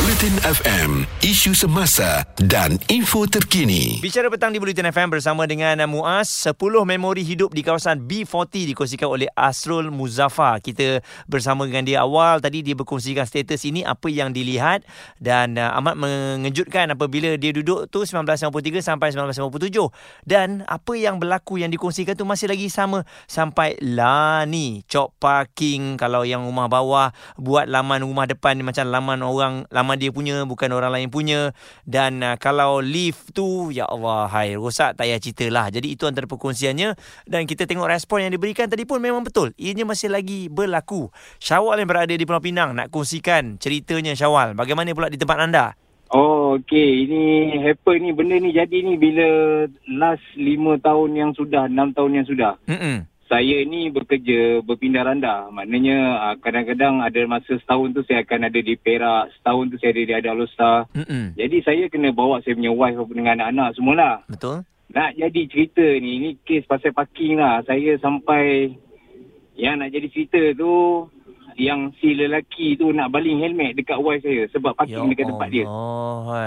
Bulletin FM Isu semasa dan info terkini. Bicara petang di Bulletin FM bersama dengan Muaz 10 memori hidup di kawasan B40 dikongsikan oleh Asrul Muzaffar. Kita bersama dengan dia awal Tadi dia berkongsikan status ini Apa yang dilihat Dan uh, amat mengejutkan apabila dia duduk tu 1953 sampai 1957 Dan apa yang berlaku yang dikongsikan tu Masih lagi sama sampai lah ni. Cop parking Kalau yang rumah bawah Buat laman rumah depan Macam laman orang Laman dia punya Bukan orang lain punya Dan uh, kalau lift tu Ya Allah hai Rosak tak payah cerita lah Jadi itu antara perkongsiannya Dan kita tengok respon yang diberikan tadi pun Memang betul Ianya masih lagi berlaku Syawal yang berada di Pulau Pinang Nak kongsikan ceritanya Syawal Bagaimana pula di tempat anda? Oh, okey. Ini happen ni, benda ni jadi ni bila last lima tahun yang sudah, enam tahun yang sudah. Mm-mm. Saya ni bekerja berpindah randa. Maknanya ah, kadang-kadang ada masa setahun tu saya akan ada di Perak, setahun tu saya ada di Adalusta. Mm-mm. Jadi saya kena bawa saya punya wife dengan anak-anak semualah. Betul? Nak jadi cerita ni, ni kes pasal parking lah. Saya sampai yang nak jadi cerita tu yang si lelaki tu nak baling helmet dekat wife saya sebab parking dekat tempat dia. Allah, hai.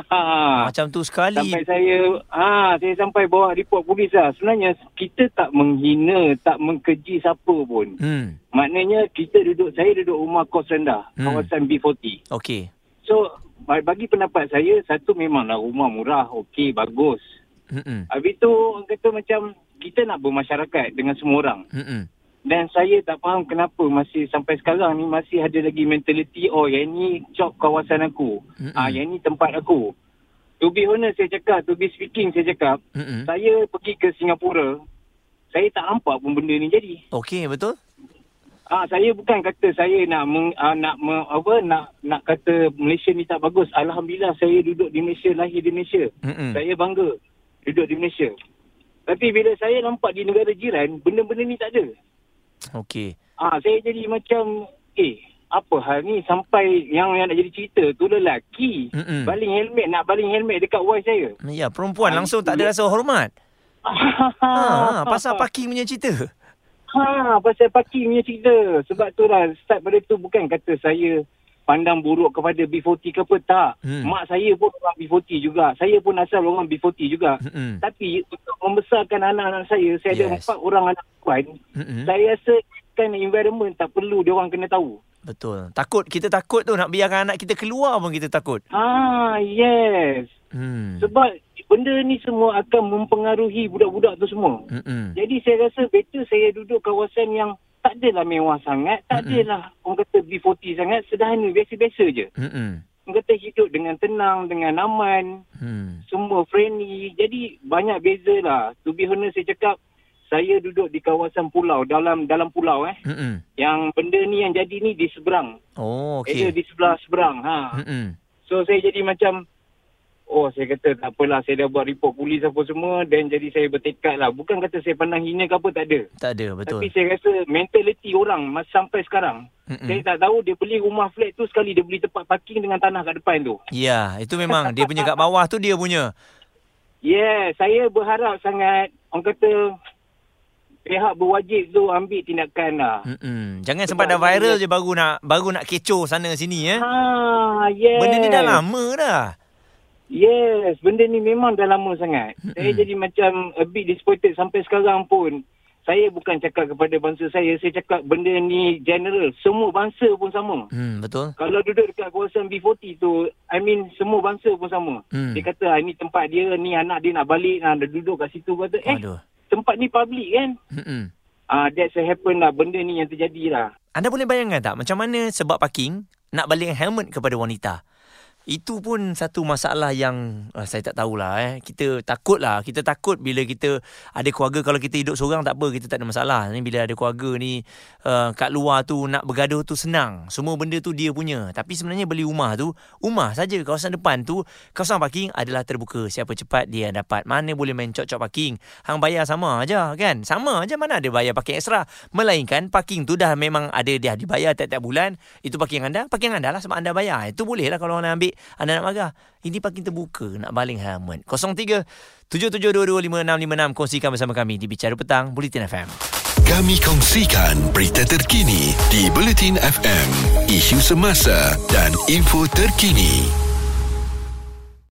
Macam tu sekali Sampai saya ah saya sampai bawa report polis lah. Sebenarnya kita tak menghina, tak mengkeji siapa pun. Hmm Maknanya kita duduk saya duduk rumah kos rendah, Hmm. kawasan B40. Okey So ba- bagi pendapat saya satu memanglah rumah murah, okey bagus. Mm-mm. Habis tu orang kata macam kita nak bermasyarakat dengan semua orang. Mm-mm. Dan saya tak faham kenapa masih sampai sekarang ni masih ada lagi mentality oh yang ni cop kawasan aku. Mm-mm. Ah yang ni tempat aku. To be honest saya cakap, to be speaking saya cakap, Mm-mm. saya pergi ke Singapura, saya tak nampak pun benda ni jadi. Okey betul? Ah saya bukan kata saya nak meng, ah, nak me, apa nak nak kata Malaysia ni tak bagus. Alhamdulillah saya duduk di Malaysia, lahir di Malaysia. Mm-mm. Saya bangga duduk di Malaysia. Tapi bila saya nampak di negara jiran, benda-benda ni tak ada. Okey Ah, saya jadi macam eh apa hal ni sampai yang yang nak jadi cerita tu lelaki Mm-mm. baling helmet nak baling helmet dekat wife saya. Ya perempuan Ah, langsung tak ada rasa hormat Ha, pasal parking punya cerita. Ha, pasal parking punya cerita. Sebab tu lah start pada tu bukan kata saya pandang buruk kepada B40 ke apa tak. Hmm. Mak saya pun orang B40 juga. Saya pun asal orang B40 juga. Mm-mm. Tapi untuk membesarkan anak-anak saya, saya ada Yes. empat orang anak perempuan. Mm-mm. Saya rasa kan environment tak perlu dia orang kena tahu. Betul. Takut kita takut tu nak biarkan anak kita keluar pun kita takut. Ah, yes. Hmm. Sebab benda ni semua akan mempengaruhi budak-budak tu semua. Mm-mm. Jadi saya rasa better saya duduk kawasan yang tak adalah mewah sangat, tak Mm-mm. adalah orang kata B40 sangat, sederhana, biasa-biasa je. Mm-mm. Orang kata hidup dengan tenang, dengan aman, Hmm. semua friendly. Jadi banyak beza lah. To be honest saya cakap, saya duduk di kawasan pulau, dalam dalam pulau eh. Mm-mm. Yang benda ni yang jadi ni di seberang. Oh, Okay. okey. di sebelah seberang. Ha. Mm-mm. So saya jadi macam Oh saya kata tak apalah saya dah buat report polis apa semua dan jadi saya bertekad lah. Bukan kata saya pandang hina ke apa tak ada. Tak ada, betul. Tapi saya rasa mentality orang mas sampai sekarang. Mm-mm. Saya tak tahu dia beli rumah flat tu sekali dia beli tempat parking dengan tanah kat depan tu. Ya, itu memang dia punya kat bawah tu dia punya. Yeah, saya berharap sangat orang kata pihak berwajib tu ambil tindakan lah. Mm-mm. Jangan Sebab sempat dah viral dia- je baru nak baru nak kecoh sana sini eh. Ha, yes. Benda ni dah lama dah. Yes, benda ni memang dah lama sangat. Mm-mm. Saya jadi macam a bit disappointed sampai sekarang pun. Saya bukan cakap kepada bangsa saya, saya cakap benda ni general. Semua bangsa pun sama. Hmm, betul. Kalau duduk dekat kawasan B40 tu, I mean semua bangsa pun sama. Hmm. Dia kata, ah, ni tempat dia, ni anak dia nak balik, ah, dia duduk kat situ. Kata, eh, Aduh. Tempat ni public kan? Mm-mm. Ah, that's what happen lah. Benda ni yang terjadi lah. Anda boleh bayangkan tak macam mana sebab parking nak balik helmet kepada wanita? Itu pun satu masalah yang uh, saya tak tahulah eh. Kita takut lah. Kita takut bila kita ada keluarga. Kalau kita hidup seorang tak apa. Kita tak ada masalah. Ni bila ada keluarga ni uh, kat luar tu nak bergaduh tu senang. Semua benda tu dia punya. Tapi sebenarnya beli rumah tu, rumah saja kawasan depan tu, kawasan parking adalah terbuka. Siapa cepat dia dapat. Mana boleh main cok-cok parking. Hang bayar sama aja kan? Sama aja mana ada bayar parking ekstra. Melainkan parking tu dah memang ada dia dibayar tiap-tiap bulan. Itu parking anda, parking anda lah sebab anda bayar. Itu boleh lah kalau anda ambil anda nak marah. Ini parking terbuka nak baling helmet. 03 77225656 kongsikan bersama kami di Bicara Petang Bulletin FM. Kami kongsikan berita terkini di Bulletin FM, isu semasa dan info terkini.